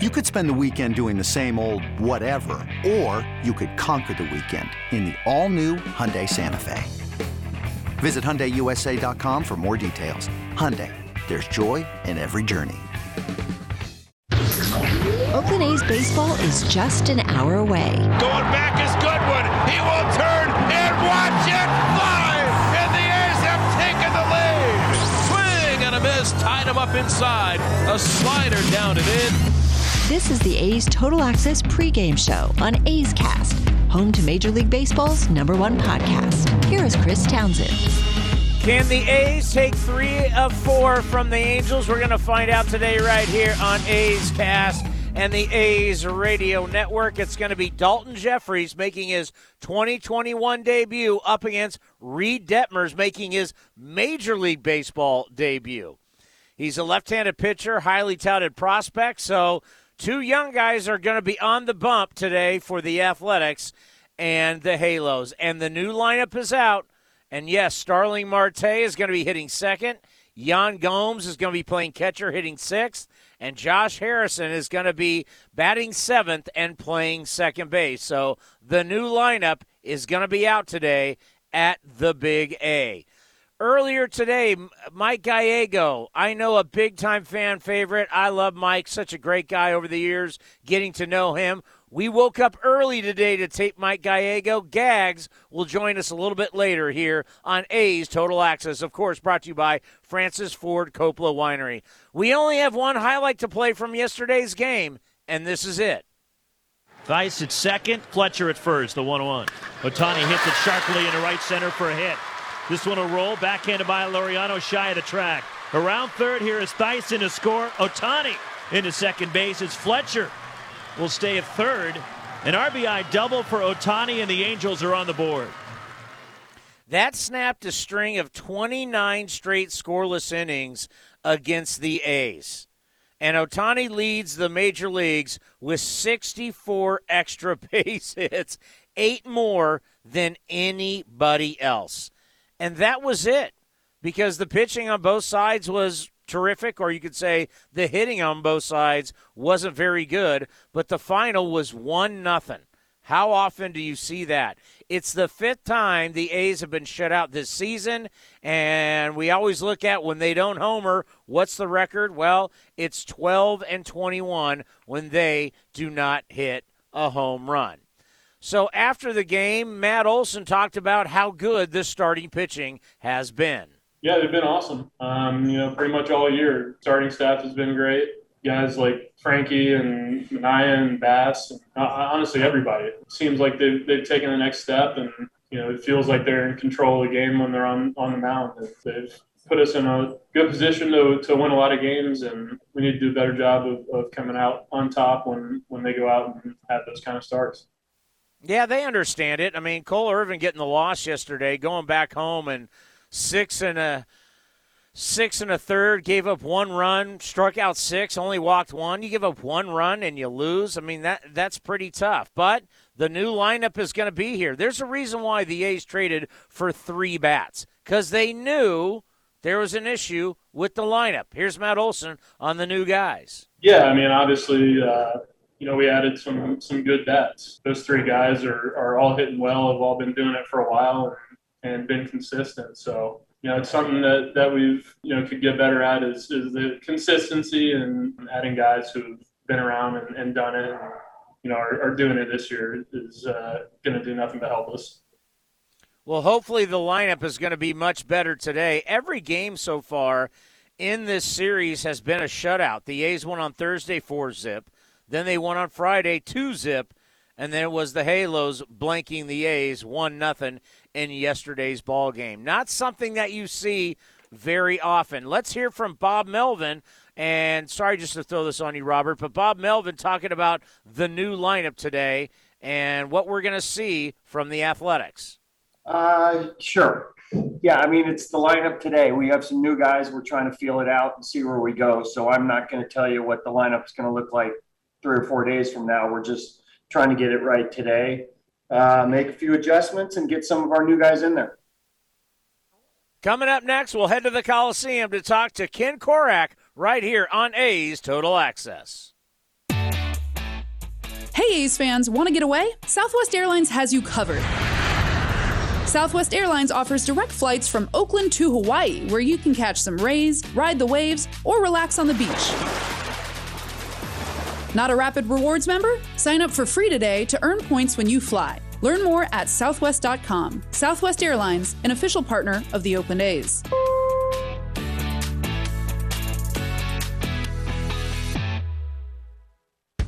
You could spend the weekend doing the same old whatever, or you could conquer the weekend in the all-new Hyundai Santa Fe. Visit HyundaiUSA.com for more details. Hyundai, there's joy in every journey. Oakland A's baseball is just an hour away. Going back is Goodwin. He will turn and watch it fly. And the A's have taken the lead. Swing and a miss. Tied him up inside. A slider down and in. This is the A's Total Access pregame show on A's Cast, home to Major League Baseball's number one podcast. Here is Chris Townsend. Can the A's take three of four from the Angels? We're going to find out today, right here on A's Cast and the A's Radio Network. It's going to be Daulton Jefferies making his 2021 debut up against Reid Detmers making his Major League Baseball debut. He's a left handed pitcher, highly touted prospect, so Two young guys are going to be on the bump today for the Athletics and the Halos. And the new lineup is out. And yes, Starling Marte is going to be hitting second. Yan Gomes is going to be playing catcher, hitting sixth. And Josh Harrison is going to be batting seventh and playing second base. So the new lineup is going to be out today at the Big A. Earlier today, Mike Gallego, I know a big time fan favorite. I love Mike, such a great guy over the years, getting to know him. We woke up early today to tape Mike Gallego. Gags will join us a little bit later here on A's Total Access, of course, brought to you by Francis Ford Coppola Winery. We only have one highlight to play from yesterday's game, and this is it. Vice at second, Fletcher at first, the 1 1. Ohtani hits it sharply into right center for a hit. This one will roll, backhanded by Laureano shy of the track. Around third here is Tyson to score. Ohtani into second base. It's Fletcher will stay at third. An RBI double for Ohtani, and the Angels are on the board. That snapped a string of 29 straight scoreless innings against the A's. And Ohtani leads the major leagues with 64 extra base hits, eight more than anybody else. And that was it because the pitching on both sides was terrific, or you could say the hitting on both sides wasn't very good, but the final was 1 nothing. How often do you see that? It's the fifth time the A's have been shut out this season, and we always look at when they don't homer, what's the record? Well, it's 12 and 21 when they do not hit a home run. So after the game, Matt Olson talked about how good the starting pitching has been. Yeah, they've been awesome. Um, you know, pretty much all year. Starting staff has been great. Guys like Frankie and Manaea and Bass, and, uh, honestly, everybody. It seems like they've, they've taken the next step, and you know, it feels like they're in control of the game when they're on on the mound. They've put us in a good position to, to win a lot of games, and we need to do a better job of, of coming out on top when when they go out and have those kind of starts. Yeah, they understand it. I mean, Cole Irvin getting the loss yesterday, going back home and six and a six and a third, gave up one run, struck out six, only walked one. You give up one run and you lose. I mean that that's pretty tough. But the new lineup is going to be here. There's a reason why the A's traded for three bats because they knew there was an issue with the lineup. Here's Matt Olson on the new guys. Yeah, I mean, obviously. Uh you know, we added some some good bets. Those three guys are, are all hitting well, have all been doing it for a while and, and been consistent. So, you know, it's something that, that we've, you know, could get better at is, is the consistency and adding guys who've been around and, and done it and, you know, are, are doing it this year is uh, going to do nothing but help us. Well, hopefully the lineup is going to be much better today. Every game so far in this series has been a shutout. The A's won on Thursday, 4 zip. Then they won on Friday, two zip, and then it was the Halos blanking the A's one nothing in yesterday's ball game. Not something that you see very often. Let's hear from Bob Melvin. And sorry just to throw this on you, Robert, but Bob Melvin talking about the new lineup today and what we're going to see from the Athletics. Uh, sure. Yeah, I mean, it's the lineup today. We have some new guys. We're trying to feel it out and see where we go. So I'm not going to tell you what the lineup is going to look like three or four days from now. We're just trying to get it right today, uh, make a few adjustments, and get some of our new guys in there. Coming up next, we'll head to the Coliseum to talk to Ken Korach right here on A's Total Access. Hey, A's fans, want to get away? Southwest Airlines has you covered. Southwest Airlines offers direct flights from Oakland to Hawaii, where you can catch some rays, ride the waves, or relax on the beach. Not a Rapid Rewards member? Sign up for free today to earn points when you fly. Learn more at southwest.com. Southwest Airlines, an official partner of the Oakland A's.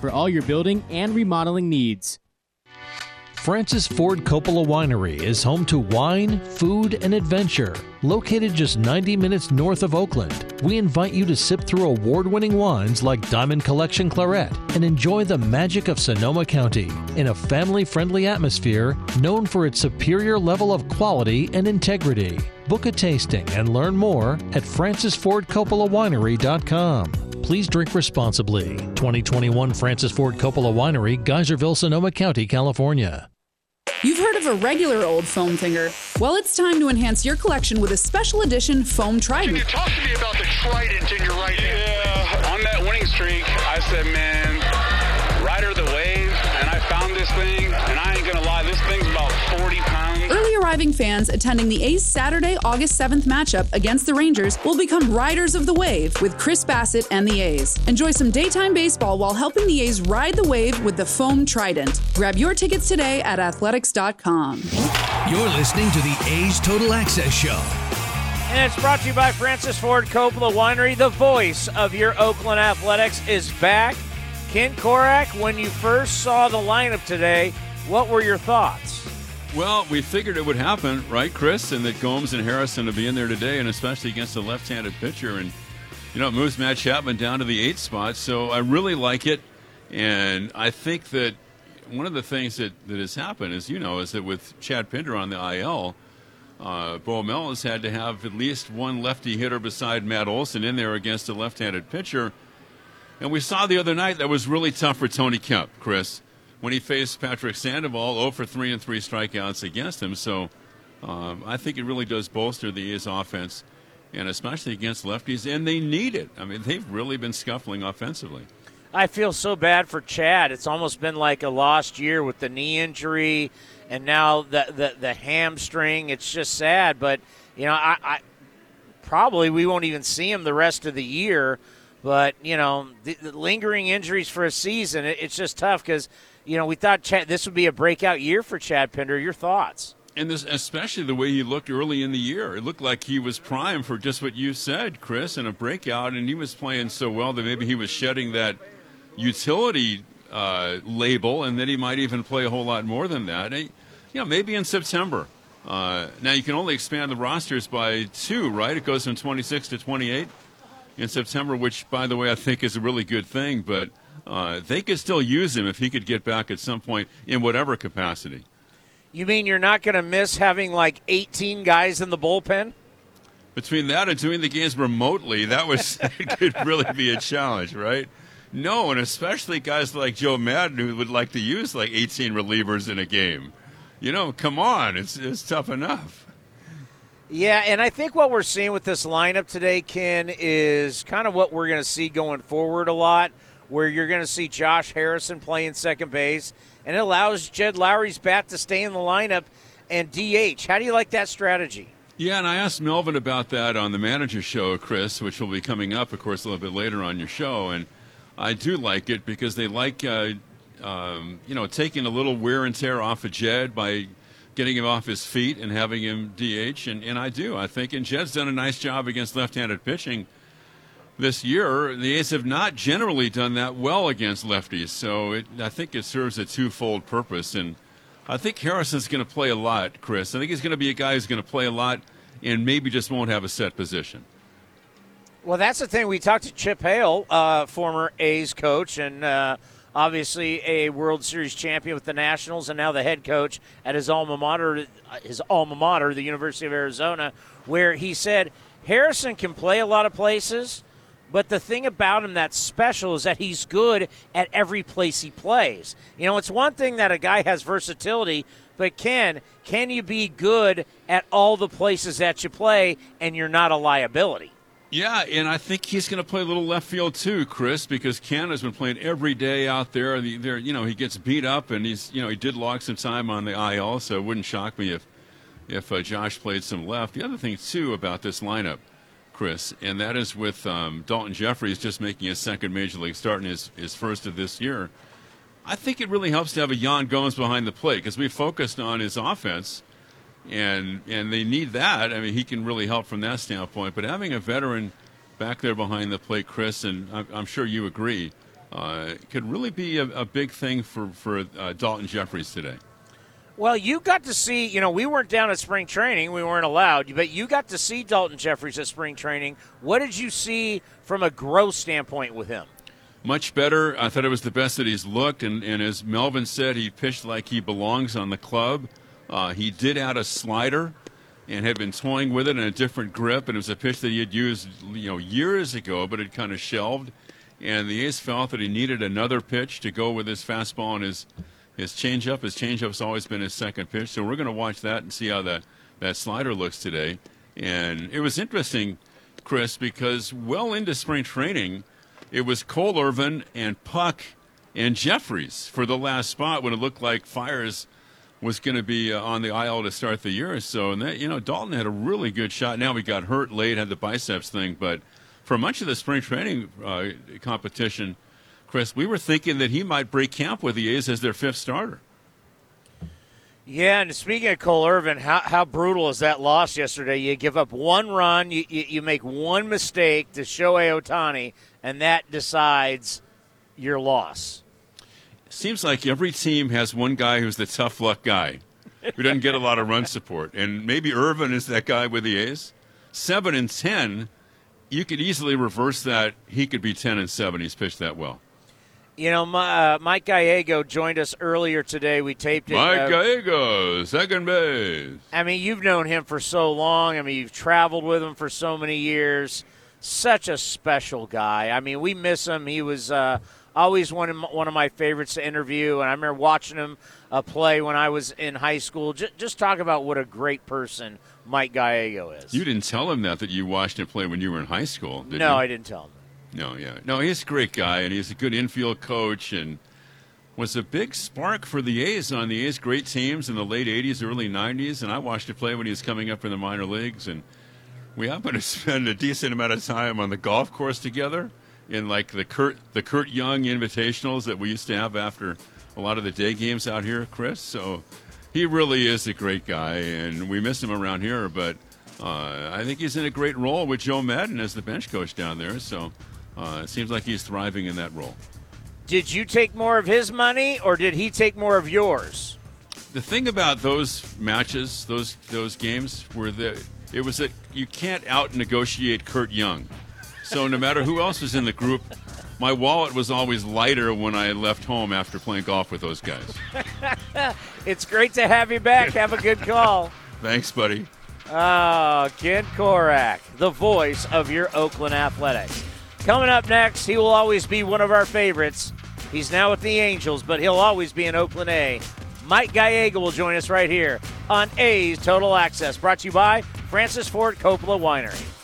for all your building and remodeling needs. Francis Ford Coppola Winery is home to wine, food, and adventure. Located just 90 minutes north of Oakland, we invite you to sip through award winning wines like Diamond Collection Claret and enjoy the magic of Sonoma County in a family friendly atmosphere known for its superior level of quality and integrity. Book a tasting and learn more at francisfordcoppolawinery.com. Please drink responsibly. 2021 Francis Ford Coppola Winery, Geyserville, Sonoma County, California. You've heard of a regular old foam finger. Well, it's time to enhance your collection with a special edition foam trident. Can you talk to me about the trident in your right hand? Yeah, on that winning streak, I said, man, Early arriving fans attending the A's Saturday, August 7th matchup against the Rangers will become riders of the wave with Chris Bassitt and the A's. Enjoy some daytime baseball while helping the A's ride the wave with the foam trident. Grab your tickets today at athletics.com. You're listening to the A's Total Access Show. And it's brought to you by Francis Ford Coppola Winery. The voice of your Oakland Athletics is back. Ken Korach, when you first saw the lineup today, what were your thoughts? Well, we figured it would happen, right, Chris? And that Gomes and Harrison would be in there today, and especially against a left handed pitcher. And, you know, it moves Matt Chapman down to the eighth spot. So I really like it. And I think that one of the things that, that has happened, as you know, is that with Chad Pinder on the IL, uh, Bo Mel has had to have at least one lefty hitter beside Matt Olson in there against a left handed pitcher. And we saw the other night that was really tough for Tony Kemp, Chris when he faced Patrick Sandoval, 0 for 3 and 3 strikeouts against him. So um, I think it really does bolster the A's offense, and especially against lefties, and they need it. I mean, they've really been scuffling offensively. I feel so bad for Chad. It's almost been like a lost year with the knee injury and now the the, the hamstring. It's just sad, but you know, I, I probably we won't even see him the rest of the year. But you know, the, the lingering injuries for a season, it, it's just tough because you know, we thought Chad, this would be a breakout year for Chad Pinder. Your thoughts? And this, especially the way he looked early in the year, it looked like he was primed for just what you said, Chris, and a breakout. And he was playing so well that maybe he was shedding that utility uh, label, and that he might even play a whole lot more than that. And, you know, maybe in September. Uh, now you can only expand the rosters by two, right? It goes from 26 to 28 in September, which, by the way, I think is a really good thing. But uh, they could still use him if he could get back at some point in whatever capacity. You mean you're not going to miss having like 18 guys in the bullpen? Between that and doing the games remotely, that was could really be a challenge, right? No, and especially guys like Joe Maddon who would like to use like 18 relievers in a game. You know, come on, it's it's tough enough. Yeah, and I think what we're seeing with this lineup today, Ken, is kind of what we're going to see going forward a lot where you're going to see Josh Harrison playing second base, and it allows Jed Lowrie's bat to stay in the lineup and DH. How do you like that strategy? Yeah, and I asked Melvin about that on the manager show, Chris, which will be coming up, of course, a little bit later on your show. And I do like it because they like, uh, um, you know, taking a little wear and tear off of Jed by getting him off his feet and having him DH. And, and I do. I think, and Jed's done a nice job against left handed pitching this year, the A's have not generally done that well against lefties. So it, I think it serves a twofold purpose. And I think Harrison's going to play a lot, Chris. I think he's going to be a guy who's going to play a lot and maybe just won't have a set position. Well, that's the thing. We talked to Chip Hale, uh, former A's coach, and uh, obviously a World Series champion with the Nationals, and now the head coach at his alma mater, his alma mater, the University of Arizona, where he said Harrison can play a lot of places. But the thing about him that's special is that he's good at every place he plays. You know, it's one thing that a guy has versatility, but Ken, can you be good at all the places that you play and you're not a liability? Yeah, and I think he's going to play a little left field too, Chris, because Canha's been playing every day out there. There, you know, he gets beat up, and he's, you know, he did log some time on the IL, so it wouldn't shock me if, if uh, Josh played some left. The other thing too about this lineup, Chris, and that is with um, Daulton Jefferies just making his second major league start and his his first of this year. I think it really helps to have a Yan Gomes behind the plate because we focused on his offense and and they need that. I mean, he can really help from that standpoint. But having a veteran back there behind the plate, Chris, and I'm, I'm sure you agree, uh, could really be a, a, big thing for for uh, Daulton Jefferies today. Well, you got to see, you know, we weren't down at spring training. We weren't allowed, but you got to see Daulton Jefferies at spring training. What did you see from a growth standpoint with him? Much better. I thought it was the best that he's looked. And, and as Melvin said, he pitched like he belongs on the club. Uh, he did add a slider and had been toying with it in a different grip, and it was a pitch that he had used you know years ago, but had kind of shelved. And the A's felt that he needed another pitch to go with his fastball and his his changeup. His changeup's always been his second pitch, so we're going to watch that and see how that that slider looks today. And it was interesting, Chris, because well into spring training, it was Cole Irvin and Puk and Jefferies for the last spot when it looked like Fiers was going to be uh, on the IL to start the year. or So, and that, you know, Daulton had a really good shot. Now he got hurt late, had the biceps thing, but for much of the spring training uh, competition, Chris, we were thinking that he might break camp with the A's as their fifth starter. Yeah, and speaking of Cole Irvin, how, how brutal is that loss yesterday? You give up one run, you, you, you make one mistake to Shohei Ohtani, and that decides your loss seems like every team has one guy who's the tough luck guy who doesn't get a lot of run support. And maybe Irvin is that guy with the A's. Seven and ten, you could easily reverse that. He could be ten and seven. He's pitched that well. You know, my, uh, Mike Gallego joined us earlier today. We taped it. Mike uh, Gallego, second base. I mean, you've known him for so long. I mean, you've traveled with him for so many years. Such a special guy. I mean, we miss him. He was. Uh, always one of, my, one of my favorites to interview. And I remember watching him uh, play when I was in high school. Just, just talk about what a great person Mike Gallego is. You didn't tell him that that you watched him play when you were in high school, did no, you? I didn't tell him. No, yeah, no. He's a great guy, and he's a good infield coach, and was a big spark for the A's on the A's great teams in the late '80s, early '90s. And I watched him play when he was coming up in the minor leagues, and we happened to spend a decent amount of time on the golf course together in like the Curt the Curt Young invitationals that we used to have after a lot of the day games out here, Chris. So he really is a great guy, and we miss him around here. But uh, I think he's in a great role with Joe Maddon as the bench coach down there. So uh, it seems like he's thriving in that role. Did you take more of his money, or did he take more of yours? The thing about those matches, those those games, were that it was that you can't out negotiate Curt Young. So no matter who else was in the group, my wallet was always lighter when I left home after playing golf with those guys. it's great to have you back. Have a good call. Thanks, buddy. Oh, Ken Korach, the voice of your Oakland Athletics. Coming up next, he will always be one of our favorites. He's now with the Angels, but he'll always be in Oakland A. Mike Gallego will join us right here on A's Total Access, brought to you by Francis Ford Coppola Winery.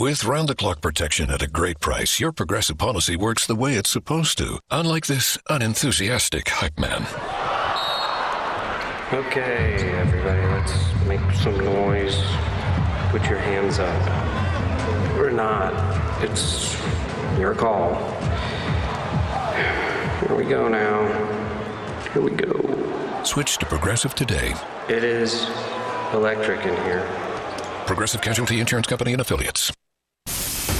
With round the clock protection at a great price, your progressive policy works the way it's supposed to, unlike this unenthusiastic hype man. Okay, everybody, let's make some noise. Put your hands up. Or not. It's your call. Here we go now. Here we go. Switch to Progressive today. It is electric in here. Progressive Casualty Insurance Company and Affiliates.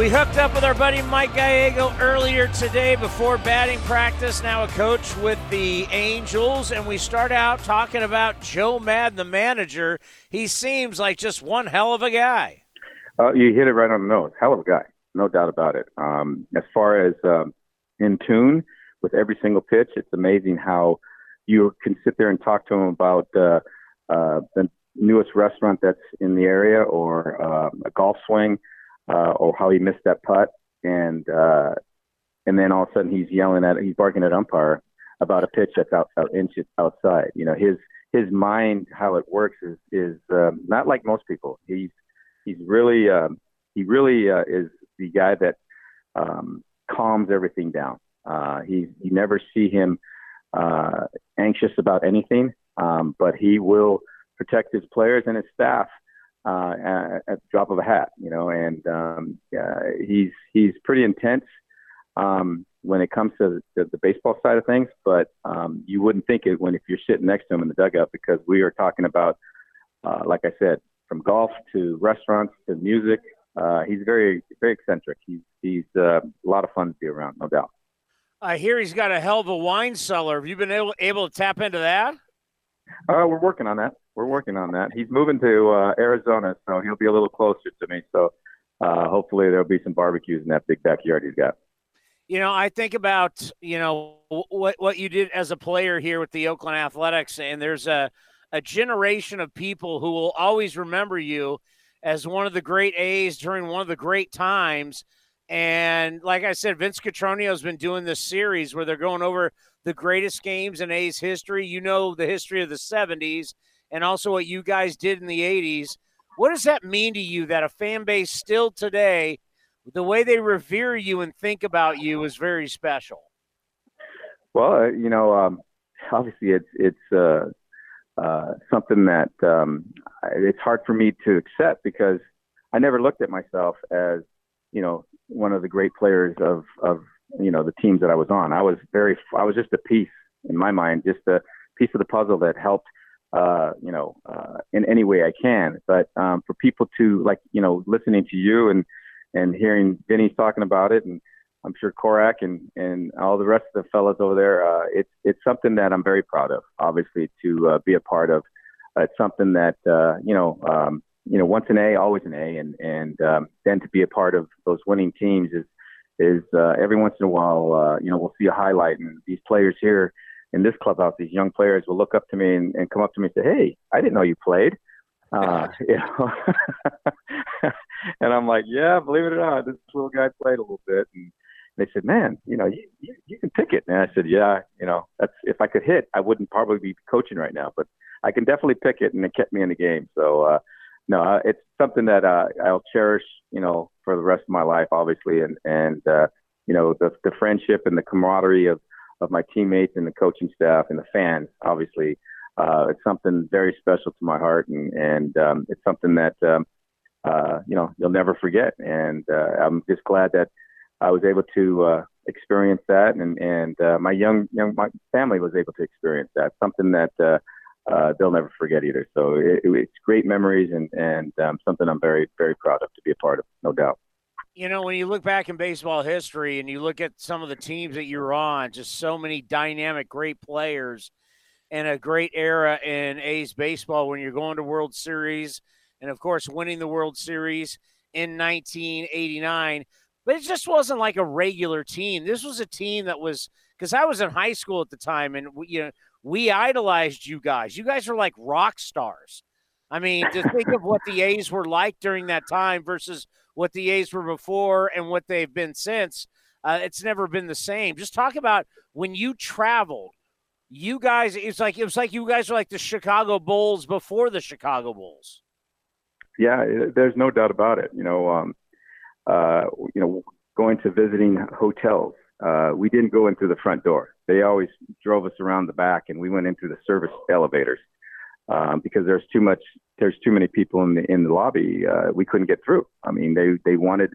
We hooked up with our buddy Mike Gallego earlier today before batting practice, now a coach with the Angels, and we start out talking about Joe Maddon, the manager. He seems like just one hell of a guy. Uh, you hit it right on the nose. Hell of a guy, no doubt about it. Um, as far as um, in tune with every single pitch, it's amazing how you can sit there and talk to him about uh, uh, the newest restaurant that's in the area or uh, a golf swing uh, or how he missed that putt, and uh, and then all of a sudden he's yelling at, he's barking at umpire about a pitch that's out, out inches outside. You know, his his mind, how it works is is um, not like most people. He's he's really um, he really uh, is the guy that um, calms everything down. Uh, he you never see him uh, anxious about anything, um, but he will protect his players and his staff uh, at, at the drop of a hat, you know, and um, uh, he's he's pretty intense um, when it comes to the, the baseball side of things. But um, you wouldn't think it when if you're sitting next to him in the dugout because we are talking about, uh, like I said, from golf to restaurants to music. Uh, he's very very eccentric. He's he's uh, a lot of fun to be around, no doubt. I hear he's got a hell of a wine cellar. Have you been able, able to tap into that? Uh, we're working on that. We're working on that. He's moving to uh, Arizona, so he'll be a little closer to me. So uh, hopefully there'll be some barbecues in that big backyard he's got. You know, I think about you know what what you did as a player here with the Oakland Athletics, and there's a a generation of people who will always remember you as one of the great A's during one of the great times. And like I said, Vince Cotroneo has been doing this series where they're going over the greatest games in A's history. You know the history of the 70s and also what you guys did in the 80s. What does that mean to you that a fan base still today, the way they revere you and think about you is very special? Well, uh, you know, um, obviously it's it's uh, uh, something that um, it's hard for me to accept because I never looked at myself as you know one of the great players of of you know the teams that I was on. I was very I was just a piece in my mind, just a piece of the puzzle that helped uh, you know, uh, in any way I can. But um, for people to like, you know, listening to you and and hearing Vinny talking about it, and I'm sure Korach and and all the rest of the fellows over there, uh, it's it's something that I'm very proud of. Obviously, to uh, be a part of. It's something that uh, you know, um, you know, once an A, always an A, and and um, then to be a part of those winning teams is is uh, every once in a while, uh, you know, we'll see a highlight, and these players here in this clubhouse, these young players will look up to me and, and come up to me and say, "Hey, I didn't know you played." Uh, you know, and I'm like, "Yeah, believe it or not, this little guy played a little bit." And They said, "Man, you know, you, you you can pick it." And I said, "Yeah, you know, that's if I could hit, I wouldn't probably be coaching right now, but I can definitely pick it." And it kept me in the game. So, uh, no, uh, it's something that uh, I'll cherish, you know, for the rest of my life, obviously, and and uh, you know, the the friendship and the camaraderie of of my teammates and the coaching staff and the fans, obviously. Uh, it's something very special to my heart, and and um, it's something that um, uh, you know you'll never forget. And uh, I'm just glad that I was able to uh, experience that, and and uh, my young young my family was able to experience that. Something that uh, uh, they'll never forget either. So it, it's great memories, and and um, something I'm very very proud of to be a part of, no doubt. You know, when you look back in baseball history and you look at some of the teams that you're on, just so many dynamic, great players and a great era in A's baseball when you're going to World Series and, of course, winning the World Series in 1989. But it just wasn't like a regular team. This was a team that was because I was in high school at the time, and we, you know we idolized you guys. You guys were like rock stars. I mean, to think of what the A's were like during that time versus what the A's were before and what they've been since, uh, it's never been the same. Just talk about when you traveled. You guys, it's like it was like you guys were like the Chicago Bulls before the Chicago Bulls. Yeah, there's no doubt about it. You know, um, uh, you know, going to visiting hotels. Uh, we didn't go in through the front door. They always drove us around the back, and we went into the service elevators um, because there's too much, there's too many people in the in the lobby. Uh, we couldn't get through. I mean, they they wanted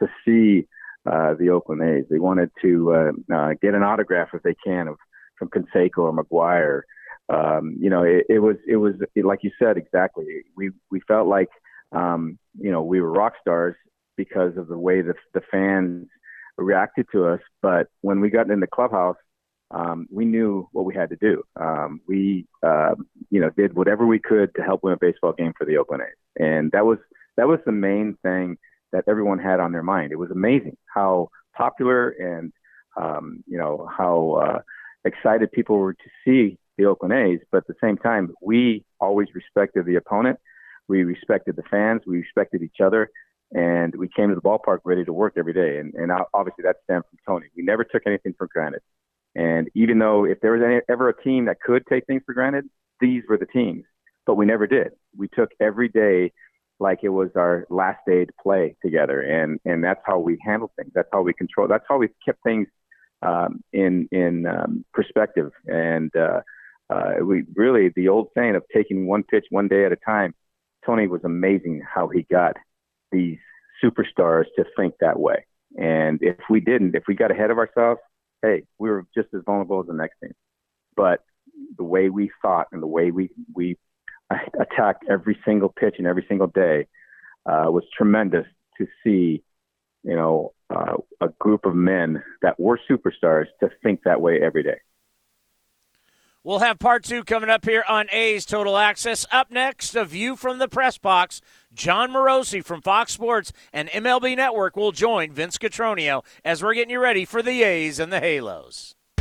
to see uh, the Oakland A's. They wanted to uh, uh, get an autograph if they can of from Canseco or McGwire. Um, you know, it, it was it was like you said exactly. We we felt like um, you know we were rock stars because of the way that the fans reacted to us. But when we got in the clubhouse, um, we knew what we had to do. Um, we, uh, you know, did whatever we could to help win a baseball game for the Oakland A's, and that was that was the main thing that everyone had on their mind. It was amazing how popular and um, you know how uh, excited people were to see the Oakland A's, but at the same time, we always respected the opponent. We respected the fans. We respected each other and we came to the ballpark ready to work every day. And, and obviously that stemmed from Tony. We never took anything for granted. And even though if there was any, ever a team that could take things for granted, these were the teams. But we never did. We took every day like it was our last day to play together, and and that's how we handled things. That's how we control. That's how we kept things um, in in um, perspective. And uh, uh, we really the old saying of taking one pitch one day at a time. Tony was amazing how he got these superstars to think that way. And if we didn't, if we got ahead of ourselves, hey, we were just as vulnerable as the next team. But the way we thought and the way we we attacked every single pitch and every single day uh, was tremendous to see. You know, uh, a group of men that were superstars to think that way every day. We'll have part two coming up here on A's Total Access. Up next, a view from the press box. Jon Morosi from Fox Sports and MLB Network will join Vince Cotroneo as we're getting you ready for the A's and the Halos.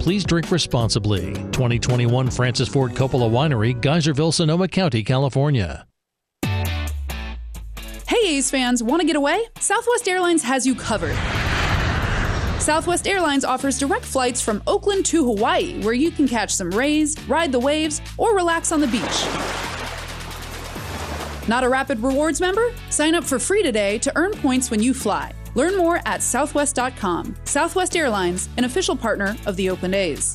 Please drink responsibly. 2021 Francis Ford Coppola Winery, Geyserville, Sonoma County, California. Hey, A's fans, want to get away? Southwest Airlines has you covered. Southwest Airlines offers direct flights from Oakland to Hawaii, where you can catch some rays, ride the waves, or relax on the beach. Not a Rapid Rewards member? Sign up for free today to earn points when you fly. Learn more at southwest.com. Southwest Airlines, an official partner of the Oakland A's.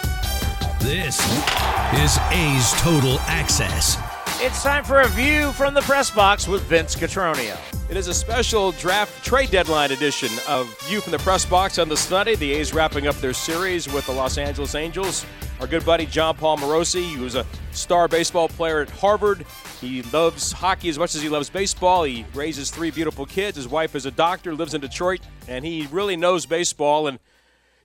This is A's Total Access. It's time for a view from the press box with Vince Cotroneo. It is a special draft trade deadline edition of View from the Press Box on the Sunday. The A's wrapping up their series with the Los Angeles Angels. Our good buddy Jon Paul Morosi, who was a star baseball player at Harvard. He loves hockey as much as he loves baseball. He raises three beautiful kids. His wife is a doctor, lives in Detroit, and he really knows baseball. And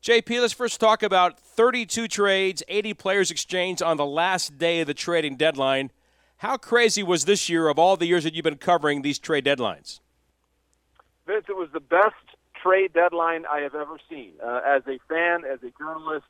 JP, let's first talk about 32 trades, 80 players exchanged on the last day of the trading deadline. How crazy was this year of all the years that you've been covering these trade deadlines? Vince, it was the best trade deadline I have ever seen. Uh, as a fan, as a journalist,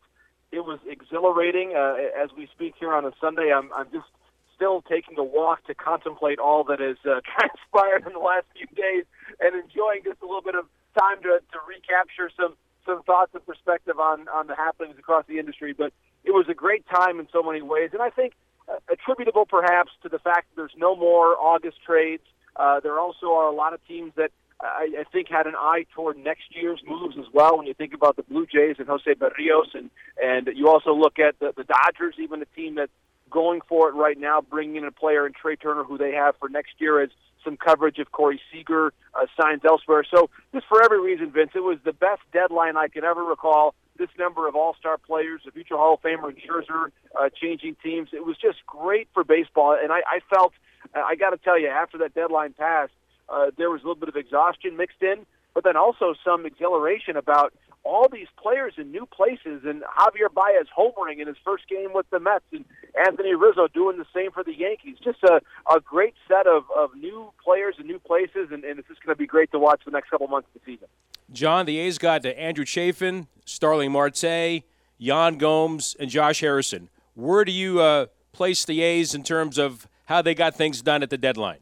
it was exhilarating. Uh, as we speak here on a Sunday, I'm, I'm just still taking a walk to contemplate all that has uh, transpired in the last few days and enjoying just a little bit of time to, to recapture some some thoughts and perspective on on the happenings across the industry. But it was a great time in so many ways, and I think uh, attributable perhaps to the fact that there's no more August trades. Uh, there also are a lot of teams that I, I think had an eye toward next year's moves as well. When you think about the Blue Jays and Jose Berrios, and and you also look at the, the Dodgers, even a team that's going for it right now, bringing in a player in Trea Turner who they have for next year as some coverage of Corey Seager uh, signs elsewhere. So just for every reason, Vince, it was the best deadline I can ever recall. This number of All-Star players, a future Hall of Famer in Scherzer, uh, changing teams. It was just great for baseball, and I, I felt, I got to tell you, after that deadline passed, uh, there was a little bit of exhaustion mixed in, but then also some exhilaration about all these players in new places, and Javier Baez homering in his first game with the Mets, and Anthony Rizzo doing the same for the Yankees. Just a, a great set of, of new players and new places, and, and it's just going to be great to watch the next couple months of the season. Jon, the A's got to Andrew Chafin, Starling Marte, Yan Gomes, and Josh Harrison. Where do you uh, place the A's in terms of how they got things done at the deadline?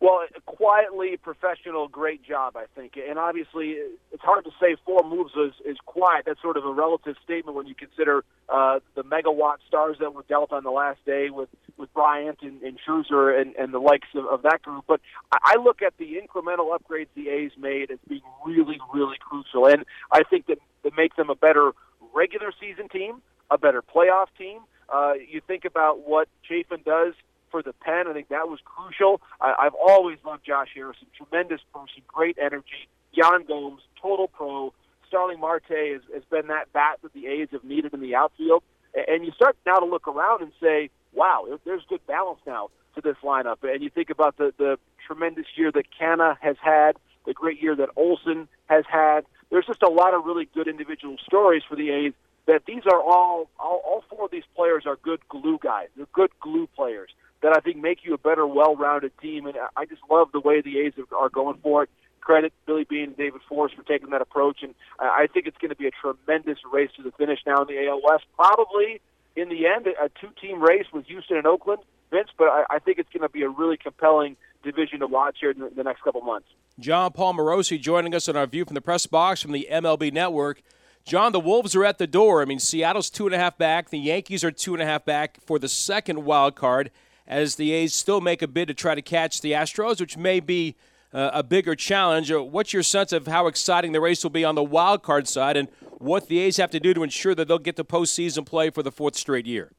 Well, quietly professional, great job, I think. And obviously, it's hard to say four moves is, is quiet. That's sort of a relative statement when you consider uh, the megawatt stars that were dealt on the last day with, with Bryant and, and Scherzer and, and the likes of, of that group. But I look at the incremental upgrades the A's made as being really, really crucial. And I think that, that make them a better regular season team, a better playoff team. Uh, you think about what Chafin does for the pen. I think that was crucial. I, I've always loved Josh Harrison. Tremendous person, great energy. Yan Gomes, total pro. Starling Marte has, has been that bat that the A's have needed in the outfield. And you start now to look around and say, wow, there's good balance now to this lineup. And you think about the, the tremendous year that Canha has had, the great year that Olson has had. There's just a lot of really good individual stories for the A's that these are all, all, all four of these players are good glue guys. They're good glue players that I think make you a better, well-rounded team. And I just love the way the A's are going for it. Credit Billy Beane and David Forst for taking that approach, and I think it's going to be a tremendous race to the finish now in the AL West. Probably in the end, a two-team race with Houston and Oakland, Vince. But I, think it's going to be a really compelling division to watch here in the, the next couple months. Jon Paul Morosi joining us on our view from the press box from the MLB Network. Jon, the Wolves are at the door. I mean, Seattle's two and a half back. The Yankees are two and a half back for the second wild card as the A's still make a bid to try to catch the Astros, which may be uh, a bigger challenge. Uh, what's your sense of how exciting the race will be on the wild card side and what the A's have to do to ensure that they'll get to postseason play for the fourth straight year?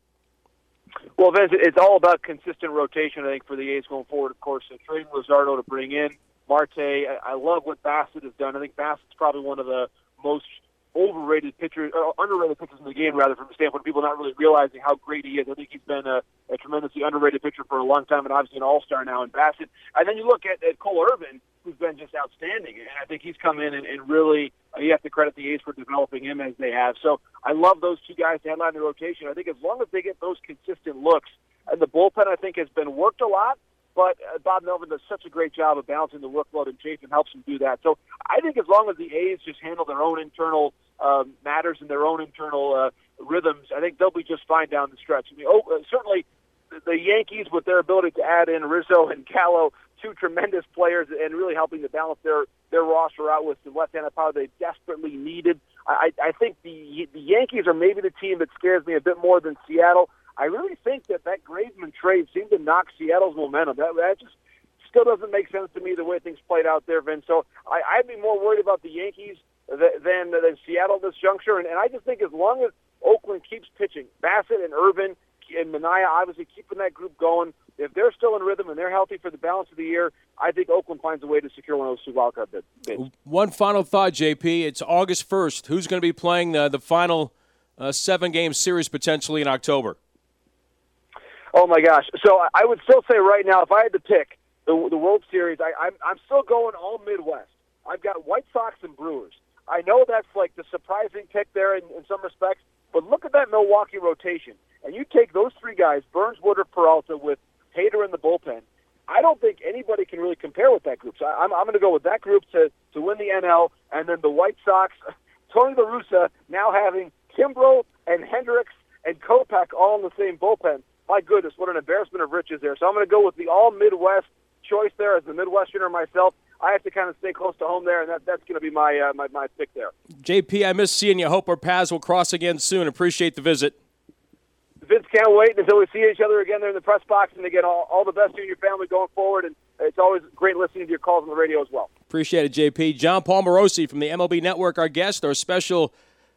Well, Vince, it's all about consistent rotation, I think, for the A's going forward. Of course, uh, trading Luzardo to bring in Marte. I, I love what Bassitt has done. I think Bassitt's probably one of the most overrated pitchers, uh, underrated pitchers in the game, rather, from the standpoint of people not really realizing how great he is. I think he's been a, a tremendously underrated pitcher for a long time, and obviously an all-star now in Bassitt. And then you look at, at Cole Irvin, who's been just outstanding, and I think he's come in and, and really uh, you have to credit the A's for developing him as they have. So I love those two guys to headline the rotation. I think as long as they get those consistent looks, and the bullpen I think has been worked a lot. But uh, Bob Melvin does such a great job of balancing the workload, and Chafin helps him do that. So I think as long as the A's just handle their own internal um, matters and their own internal uh, rhythms, I think they'll be just fine down the stretch. I mean, oh, uh, certainly the Yankees, with their ability to add in Rizzo and Gallo, two tremendous players, and really helping to balance their their roster out with the left-handed power they desperately needed. I, I think the the Yankees are maybe the team that scares me a bit more than Seattle. I really think that that Graveman trade seemed to knock Seattle's momentum. That, that just still doesn't make sense to me the way things played out there, Vince. So I, I'd be more worried about the Yankees than than Seattle at this juncture. And, and I just think as long as Oakland keeps pitching, Bassitt and Irvin and Manaea obviously keeping that group going. If they're still in rhythm and they're healthy for the balance of the year, I think Oakland finds a way to secure one of those two wildcard bids. One final thought, JP. It's August 1st. Who's going to be playing the, the final uh, seven game series potentially in October? Oh my gosh! So I would still say right now, if I had to pick the, the World Series, I, I'm I'm still going all Midwest. I've got White Sox and Brewers. I know that's like the surprising pick there in, in some respects, but look at that Milwaukee rotation, and you take those three guys, Burnes, Woodruff, Peralta, with Hader in the bullpen. I don't think anybody can really compare with that group. So I'm, I'm going to go with that group to to win the NL, and then the White Sox, Tony La Russa now having Kimbrel and Hendriks and Kopech all in the same bullpen my goodness, what an embarrassment of riches there. So I'm going to go with the all Midwest choice there as the Midwesterner myself. I have to kind of stay close to home there, and that, that's going to be my, uh, my my pick there. JP, I miss seeing you. Hope our paths will cross again soon. Appreciate the visit. Vince can't wait until we see each other again there in the press box, and again, all, all the best to you and your family going forward. And it's always great listening to your calls on the radio as well. Appreciate it, JP. Jon Paul Morosi from the MLB Network, our guest, our special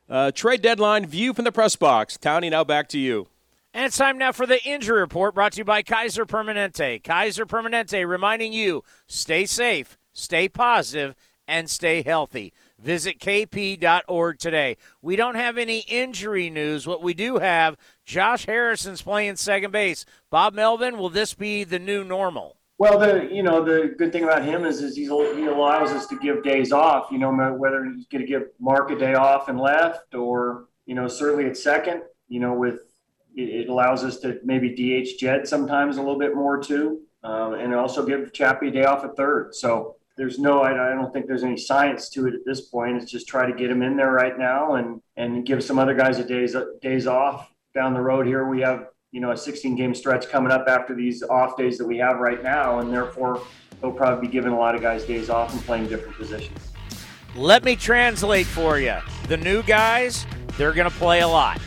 uh, trade deadline view from the press box. Townie, now back to you. And it's time now for the injury report brought to you by Kaiser Permanente. Kaiser Permanente reminding you stay safe, stay positive, and stay healthy. Visit kp.org today. We don't have any injury news. What we do have, Josh Harrison's playing second base. Bob Melvin, will this be the new normal? Well, the you know the good thing about him is is he allows us to give days off. You know whether he's going to give Mark a day off and left, or you know certainly at second. You know with it, allows us to maybe DH Jed sometimes a little bit more too, um, and also give Chappie a day off at third. So there's no, I, I, don't think there's any science to it at this point. It's just try to get him in there right now and and give some other guys a days days off down the road. Here we have you know a 16 game stretch coming up after these off days that we have right now, and therefore they'll probably be giving a lot of guys days off and playing different positions. Let me translate for you. The new guys, they're going to play a lot.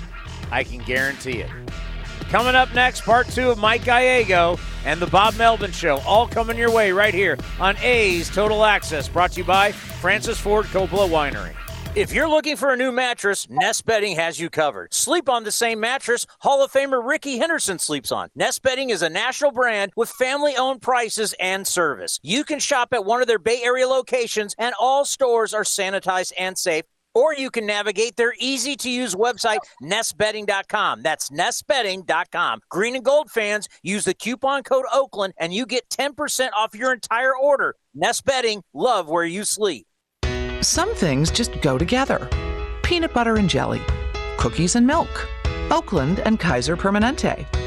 I can guarantee it. Coming up next, part two of Mike Gallego and the Bob Melvin Show, all coming your way right here on A's Total Access, brought to you by Francis Ford Coppola Winery. If you're looking for a new mattress, Nest Bedding has you covered. Sleep on the same mattress Hall of Famer Rickey Henderson sleeps on. Nest Bedding is a national brand with family owned prices and service. You can shop at one of their Bay Area locations, and all stores are sanitized and safe or you can navigate their easy to use website, nestbedding.com. That's nestbedding.com. Green and gold fans, use the coupon code Oakland and you get 10% off your entire order. Nest Bedding, love where you sleep. Some things just go together peanut butter and jelly, cookies and milk, Oakland and Kaiser Permanente.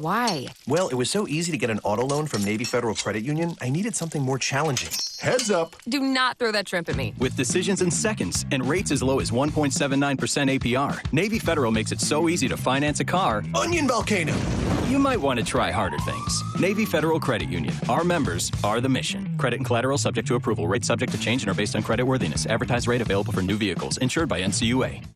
Why? Well, it was so easy to get an auto loan from Navy Federal Credit Union, I needed something more challenging. Heads up. Do not throw that shrimp at me. With decisions in seconds and rates as low as 1.79% APR, Navy Federal makes it so easy to finance a car. Onion volcano. You might want to try harder things. Navy Federal Credit Union. Our members are the mission. Credit and collateral subject to approval. Rates subject to change and are based on credit worthiness. Advertised rate available for new vehicles. Insured by NCUA.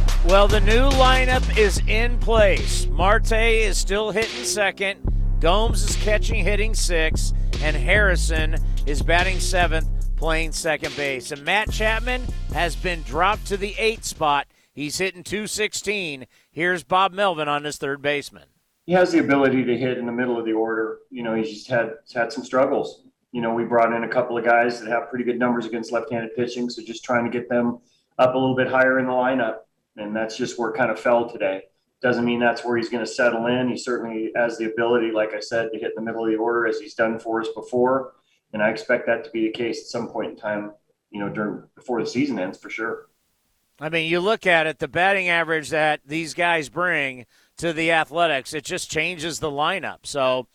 Well, the new lineup is in place. Marte is still hitting second. Gomes is catching, hitting sixth. And Harrison is batting seventh, playing second base. And Matt Chapman has been dropped to the eighth spot. He's hitting 216. Here's Bob Melvin on his third baseman. He has the ability to hit in the middle of the order. You know, he's just had had some struggles. You know, we brought in a couple of guys that have pretty good numbers against left-handed pitching, so just trying to get them up a little bit higher in the lineup and that's just where kind of fell today. Doesn't mean that's where he's going to settle in. He certainly has the ability, like I said, to hit the middle of the order as he's done for us before, and I expect that to be the case at some point in time. You know, during before the season ends for sure. I mean, you look at it, the batting average that these guys bring to the Athletics, it just changes the lineup. So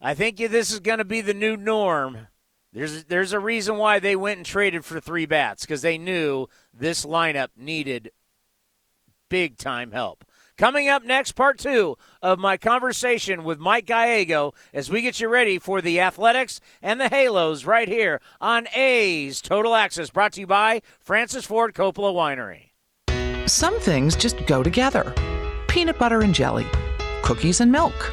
I think this is going to be the new norm. There's there's a reason why they went and traded for three bats because they knew this lineup needed big time help. Coming up next, part two of my conversation with Mike Gallego as we get you ready for the Athletics and the Halos right here on A's Total Access, brought to you by Francis Ford Coppola Winery. Some things just go together peanut butter and jelly, cookies and milk,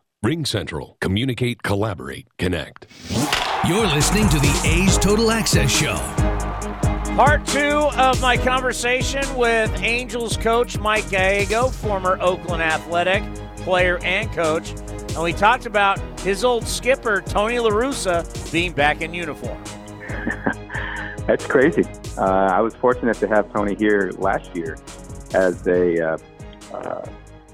Ring Central. Communicate, collaborate, connect. You're listening to the A's Total Access Show. Part two of my conversation with Angels coach Mike Gallego, former Oakland Athletic player and coach. And we talked about his old skipper, Tony LaRussa, being back in uniform. That's crazy. Uh, I was fortunate to have Tony here last year as a uh, uh,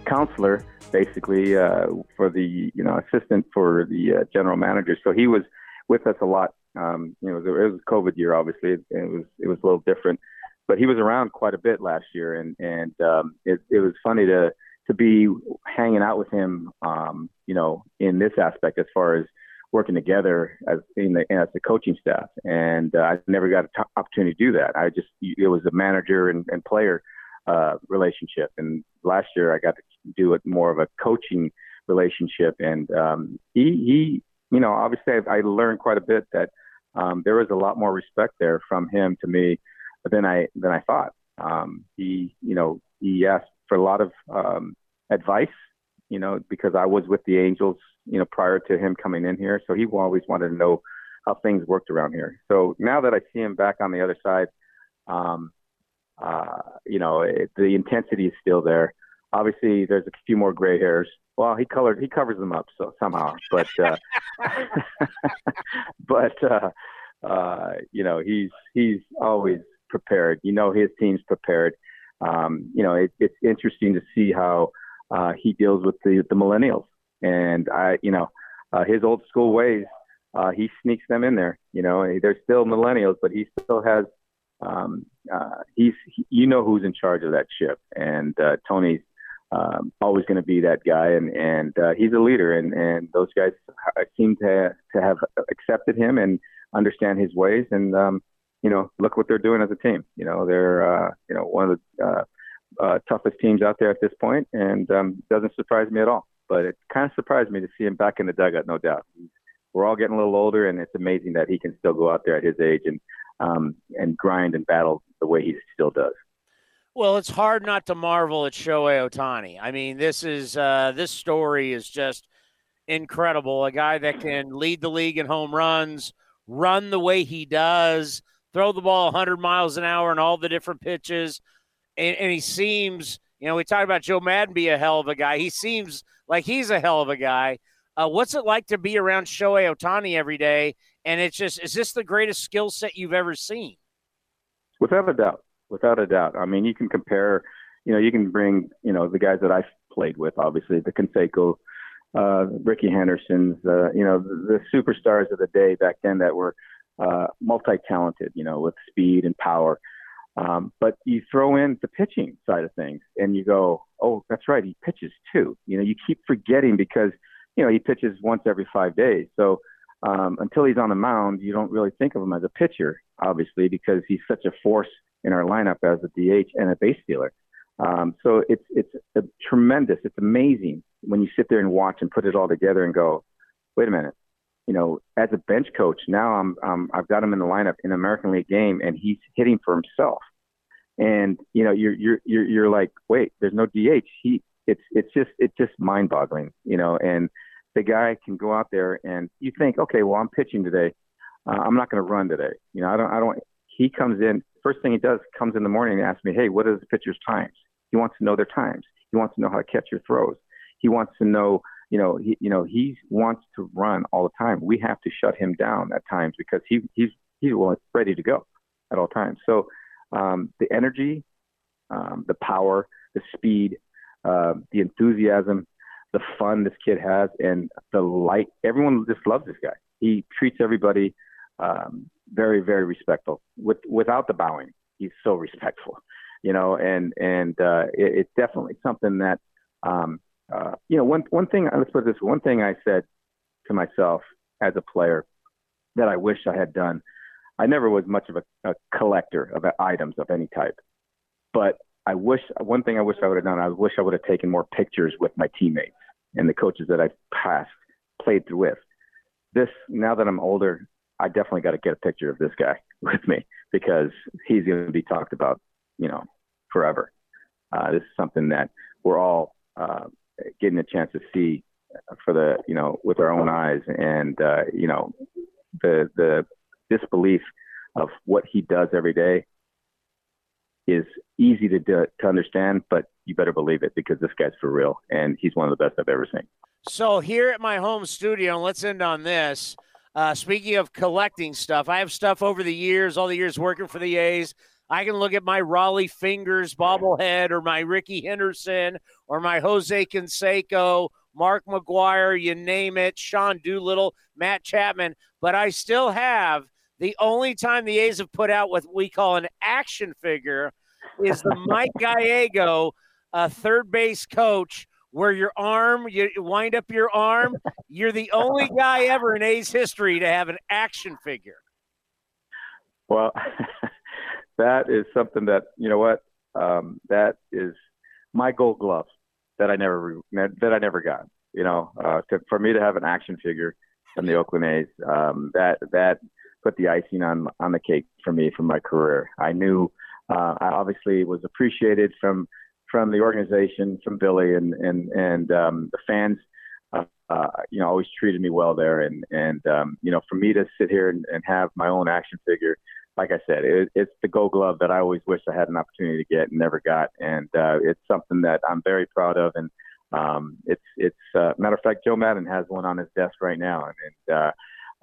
counselor, basically uh, for the you know assistant for the uh, general manager. So he was with us a lot. Um, you know, it was, it was COVID year, obviously. It, it, was it was a little different, but he was around quite a bit last year, and and um, it it was funny to to be hanging out with him. Um, you know, in this aspect as far as working together as in the as the coaching staff, and uh, I never got an t- opportunity to do that. I just it was a manager and, and player uh, relationship, and last year I got to do it more of a coaching relationship, and um, he he you know obviously I, I learned quite a bit that um, there was a lot more respect there from him to me than I than I thought. Um, he you know he asked for a lot of um, advice you know, because I was with the Angels, you know, prior to him coming in here. So he always wanted to know how things worked around here. So now that I see him back on the other side, um, uh, you know, it, the intensity is still there. Obviously, there's a few more gray hairs. Well, he colored, he covers them up so somehow, but, uh, but, uh, uh, you know, he's, he's always prepared. You know, his team's prepared. Um, you know, it, it's interesting to see how, uh, he deals with the, the millennials. And I, you know, uh, his old school ways, uh, he sneaks them in there. You know, they're still millennials, but he still has um, uh, he's he, you know who's in charge of that ship, and uh, Tony's um, always going to be that guy, and and uh, he's a leader, and and those guys seem to to have accepted him and understand his ways, and um, you know look what they're doing as a team. You know they're uh, you know one of the uh, uh, toughest teams out there at this point, and um, doesn't surprise me at all. But it kind of surprised me to see him back in the dugout, no doubt. We're all getting a little older, and it's amazing that he can still go out there at his age and um, and grind and battle the way he still does. Well, it's hard not to marvel at Shohei Ohtani. I mean, this is uh, this story is just incredible. A guy that can lead the league in home runs, run the way he does, throw the ball 100 miles an hour in all the different pitches, and, and he seems. You know, we talked about Joe Maddon be a hell of a guy. He seems like he's a hell of a guy. Uh, what's it like to be around Shohei Ohtani every day? And it's just, is this the greatest skill set you've ever seen? Without a doubt without a doubt. I mean, you can compare, you know, you can bring, you know, the guys that I've played with, obviously, the Canseco, uh, Rickey Hendersons, uh, you know, the, the superstars of the day back then that were uh, multi-talented, you know, with speed and power. Um, but you throw in the pitching side of things, and you go, "Oh, that's right, he pitches too." You know, you keep forgetting because you know he pitches once every five days. So um, until he's on the mound, you don't really think of him as a pitcher, obviously, because he's such a force in our lineup as a DH and a base stealer. Um, so it's it's a tremendous, it's amazing when you sit there and watch and put it all together and go, wait a minute, you know, as a bench coach now I'm I've got him in the lineup in an American League game and he's hitting for himself, and you know you're you're you're, you're like, wait, there's no DH. He it's it's just it's just mind boggling, you know, and the guy can go out there and you think, okay, well I'm pitching today. Uh, I'm not going to run today. You know, I don't I don't. He comes in first thing he does comes in the morning and asks me, hey, what are the pitcher's times? He wants to know their times. He wants to know how to catch your throws. He wants to know, you know, he, you know, he wants to run all the time. We have to shut him down at times because he, he's, he's ready to go at all times. So um, the energy, um, the power, the speed, uh, the enthusiasm, the fun this kid has, and the light. Everyone just loves this guy. He treats everybody um, very very respectful with without the bowing he's so respectful you know and and uh it, it's definitely something that um uh you know one one thing let's put this one thing i said to myself as a player that i wish i had done i never was much of a, a collector of items of any type but i wish one thing i wish i would have done i wish i would have taken more pictures with my teammates and the coaches that i passed played through with this now that i'm older I definitely got to get a picture of this guy with me because he's going to be talked about, you know, forever. Uh, this is something that we're all uh, getting a chance to see for the, you know, with our own eyes, and uh, you know, the the disbelief of what he does every day is easy to do, to understand, but you better believe it because this guy's for real, and he's one of the best I've ever seen. So here at my home studio, and let's end on this. Uh, speaking of collecting stuff, I have stuff over the years, all the years working for the A's. I can look at my Rollie Fingers bobblehead or my Rickey Henderson or my Jose Canseco, Mark McGwire, you name it, Sean Doolittle, Matt Chapman. But I still have the only time the A's have put out what we call an action figure is the Mike Gallego, uh, third base coach where your arm, you wind up your arm. You're the only guy ever in A's history to have an action figure. Well, that is something that you know what um, that is my Gold Glove that I never that I never got. You know, uh, to, for me to have an action figure from the Oakland A's, um, that that put the icing on on the cake for me for my career. I knew uh, I obviously was appreciated from from the organization, from Billy and and and um, the fans. Uh, uh, you know, always treated me well there, and and um, you know, for me to sit here and, and have my own action figure, like I said, it, it's the Gold Glove that I always wish I had an opportunity to get and never got, and uh, it's something that I'm very proud of, and um, it's it's uh, matter of fact, Joe Maddon has one on his desk right now, and, and uh,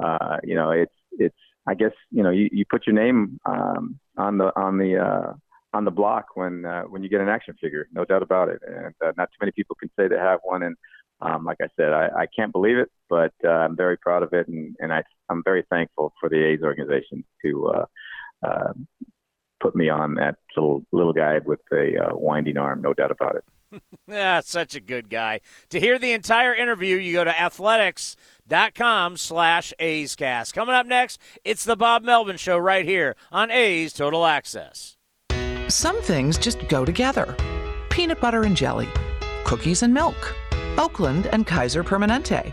uh, you know, it's it's I guess you know you, you put your name um, on the on the uh, on the block when uh, when you get an action figure, no doubt about it. And uh, not too many people can say they have one. And um, like I said, I, I can't believe it, but uh, I'm very proud of it, and, and I, I'm very thankful for the A's organization to uh, uh, put me on that little little guy with a uh, winding arm, no doubt about it. yeah, such a good guy. To hear the entire interview, you go to athletics.com slash A's Cast. Coming up next, it's the Bob Melvin Show right here on A's Total Access. Some things just go together peanut butter and jelly, cookies and milk, Oakland and Kaiser Permanente.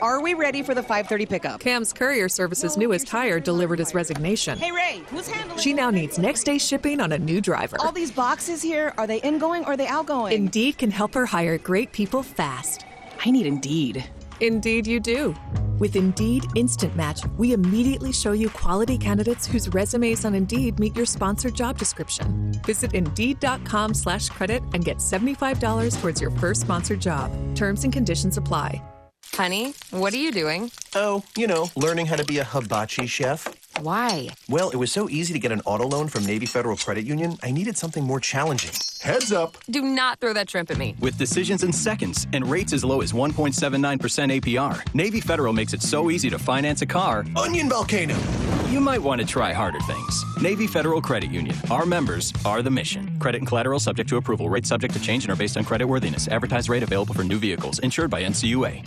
Are we ready for the 5:30 pickup? Cam's Courier Service's newest hire delivered his resignation. Hey Ray, who's handling? She now needs next day shipping on a new driver. All these boxes here, are they ingoing or are they outgoing? Indeed can help her hire great people fast. I need Indeed. Indeed you do. With Indeed Instant Match, we immediately show you quality candidates whose resumes on Indeed meet your sponsored job description. Visit Indeed.com slash credit and get $75 towards your first sponsored job. Terms and conditions apply. Honey, what are you doing? Oh, you know, learning how to be a hibachi chef. Why? Well, it was so easy to get an auto loan from Navy Federal Credit Union, I needed something more challenging. Heads up. Do not throw that shrimp at me. With decisions in seconds and rates as low as 1.79% APR, Navy Federal makes it so easy to finance a car. Onion volcano. You might want to try harder things. Navy Federal Credit Union. Our members are the mission. Credit and collateral subject to approval. Rates subject to change and are based on credit worthiness. Advertised rate available for new vehicles. Insured by NCUA.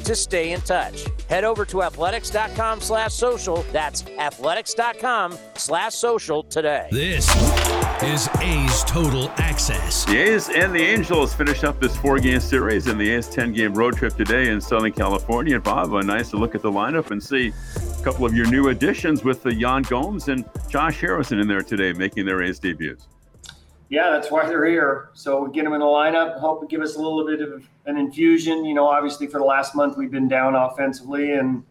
to stay in touch. Head over to athletics.com slash social. That's athletics.com slash social today. This is A's Total Access. The A's and the Angels finish up this four game series in the A's 10 game road trip today in Southern California. And Bob, nice to look at the lineup and see a couple of your new additions with the Yan Gomes and Josh Harrison in there today making their A's debuts. Yeah, that's why they're here. So we get them in the lineup, hope to give us a little bit of an infusion. You know, obviously for the last month we've been down offensively, and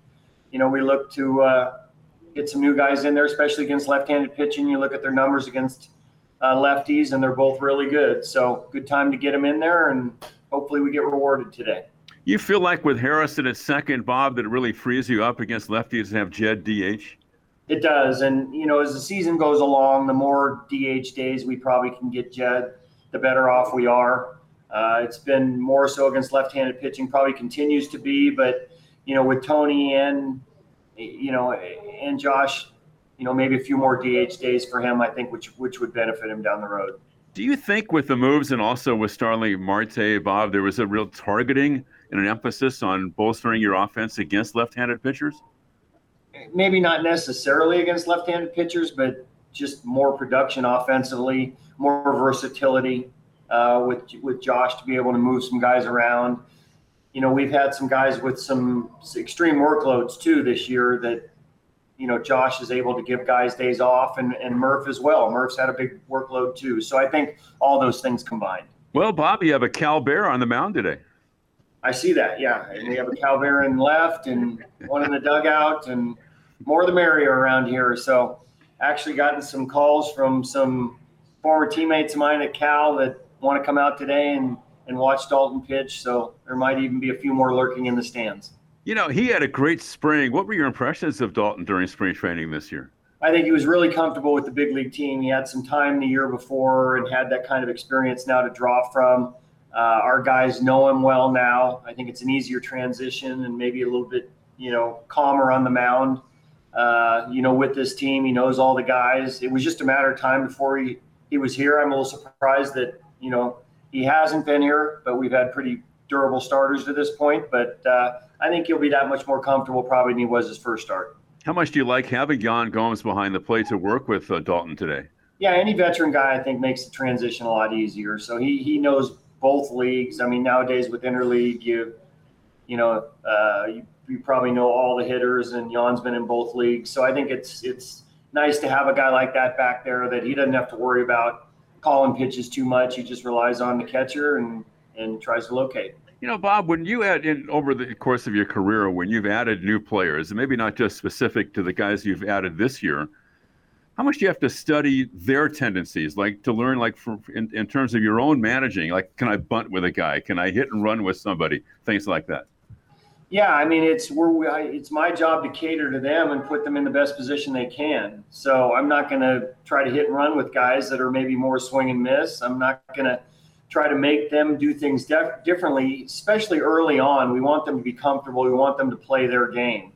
you know we look to uh, get some new guys in there, especially against left-handed pitching. You look at their numbers against uh, lefties, and they're both really good. So good time to get them in there, and hopefully we get rewarded today. You feel like with Harrison at second, Bob, that it really frees you up against lefties to have Jed DH? It does, and you know, as the season goes along, the more DH days we probably can get Jed, the better off we are. Uh, it's been more so against left-handed pitching, probably continues to be, but you know, with Tony and you know and Josh, you know, maybe a few more DH days for him, I think, which which would benefit him down the road. Do you think with the moves and also with Starling Marte, Bob, there was a real targeting and an emphasis on bolstering your offense against left-handed pitchers? Maybe not necessarily against left-handed pitchers, but just more production offensively, more versatility uh, with with Josh to be able to move some guys around. You know, we've had some guys with some extreme workloads too this year that you know Josh is able to give guys days off, and and Murph as well. Murph's had a big workload too, so I think all those things combined. Well, Bob, you have a Cal Bear on the mound today. I see that, yeah. And we have a Cal Bear in left and one in the dugout, and more the merrier around here. So, actually gotten some calls from some former teammates of mine at Cal that want to come out today and, and watch Daulton pitch. So there might even be a few more lurking in the stands. You know, he had a great spring. What were your impressions of Daulton during spring training this year? I think he was really comfortable with the big league team. He had some time the year before and had that kind of experience now to draw from. Uh, our guys know him well now. I think it's an easier transition and maybe a little bit, you know, calmer on the mound. Uh, you know, with this team, he knows all the guys. It was just a matter of time before he, he was here. I'm a little surprised that, you know, he hasn't been here, but we've had pretty durable starters to this point. But uh, I think he'll be that much more comfortable probably than he was his first start. How much do you like having Yan Gomes behind the plate to work with uh, Daulton today? Yeah, any veteran guy I think makes the transition a lot easier. So he he knows both leagues. I mean, nowadays with interleague, you you know uh, you, you probably know all the hitters, and Yan's been in both leagues. So I think it's it's nice to have a guy like that back there that he doesn't have to worry about calling pitches too much. He just relies on the catcher and and tries to locate. You know, Bob, when you add in over the course of your career, when you've added new players, and maybe not just specific to the guys you've added this year, how much do you have to study their tendencies, like to learn, like in, in terms of your own managing? Like, can I bunt with a guy? Can I hit and run with somebody? Things like that. Yeah, I mean, it's where it's my job to cater to them and put them in the best position they can. So I'm not going to try to hit and run with guys that are maybe more swing and miss. I'm not going to try to make them do things def- differently, especially early on. We want them to be comfortable. We want them to play their game.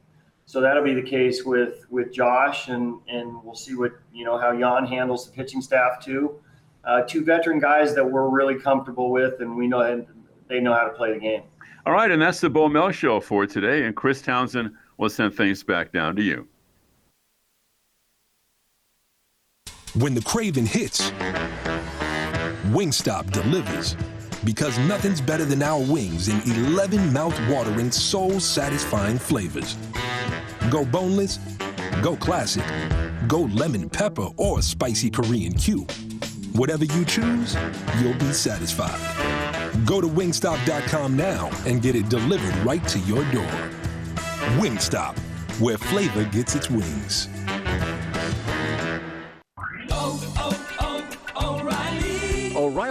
So that'll be the case with with Josh, and and we'll see what you know how Yan handles the pitching staff too. Uh, two veteran guys that we're really comfortable with, and we know that they know how to play the game. All right, and that's the Bo Mel show for today. And Chris Townsend will send things back down to you. When the craving hits Wingstop delivers. Because nothing's better than our wings in 11 mouth-watering, soul-satisfying flavors. Go boneless, go classic, go lemon pepper or spicy Korean cube. Whatever you choose, you'll be satisfied. Go to wingstop.com now and get it delivered right to your door. Wingstop, where flavor gets its wings.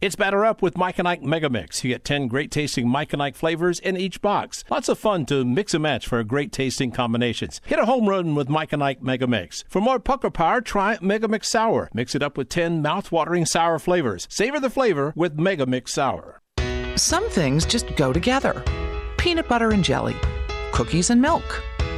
It's Batter Up with Mike and Ike Mega Mix. You get 10 great tasting Mike and Ike flavors in each box. Lots of fun to mix and match for great tasting combinations. Hit a home run with Mike and Ike Mega Mix. For more pucker power, try Mega Mix Sour. Mix it up with 10 mouth-watering sour flavors. Savor the flavor with Mega Mix Sour. Some things just go together. Peanut butter and jelly, cookies and milk,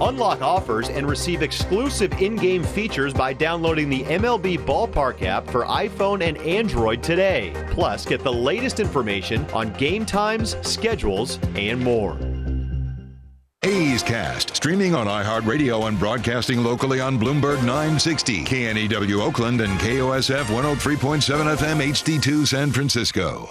Unlock offers and receive exclusive in game features by downloading the MLB Ballpark app for iPhone and Android today. Plus, get the latest information on game times, schedules, and more. A's Cast, streaming on iHeartRadio and broadcasting locally on Bloomberg 960, KNEW Oakland, and KOSF 103.7 FM HD2 San Francisco.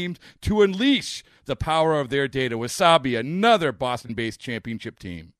teams to unleash the power of their data. Wasabi, another Boston based championship team.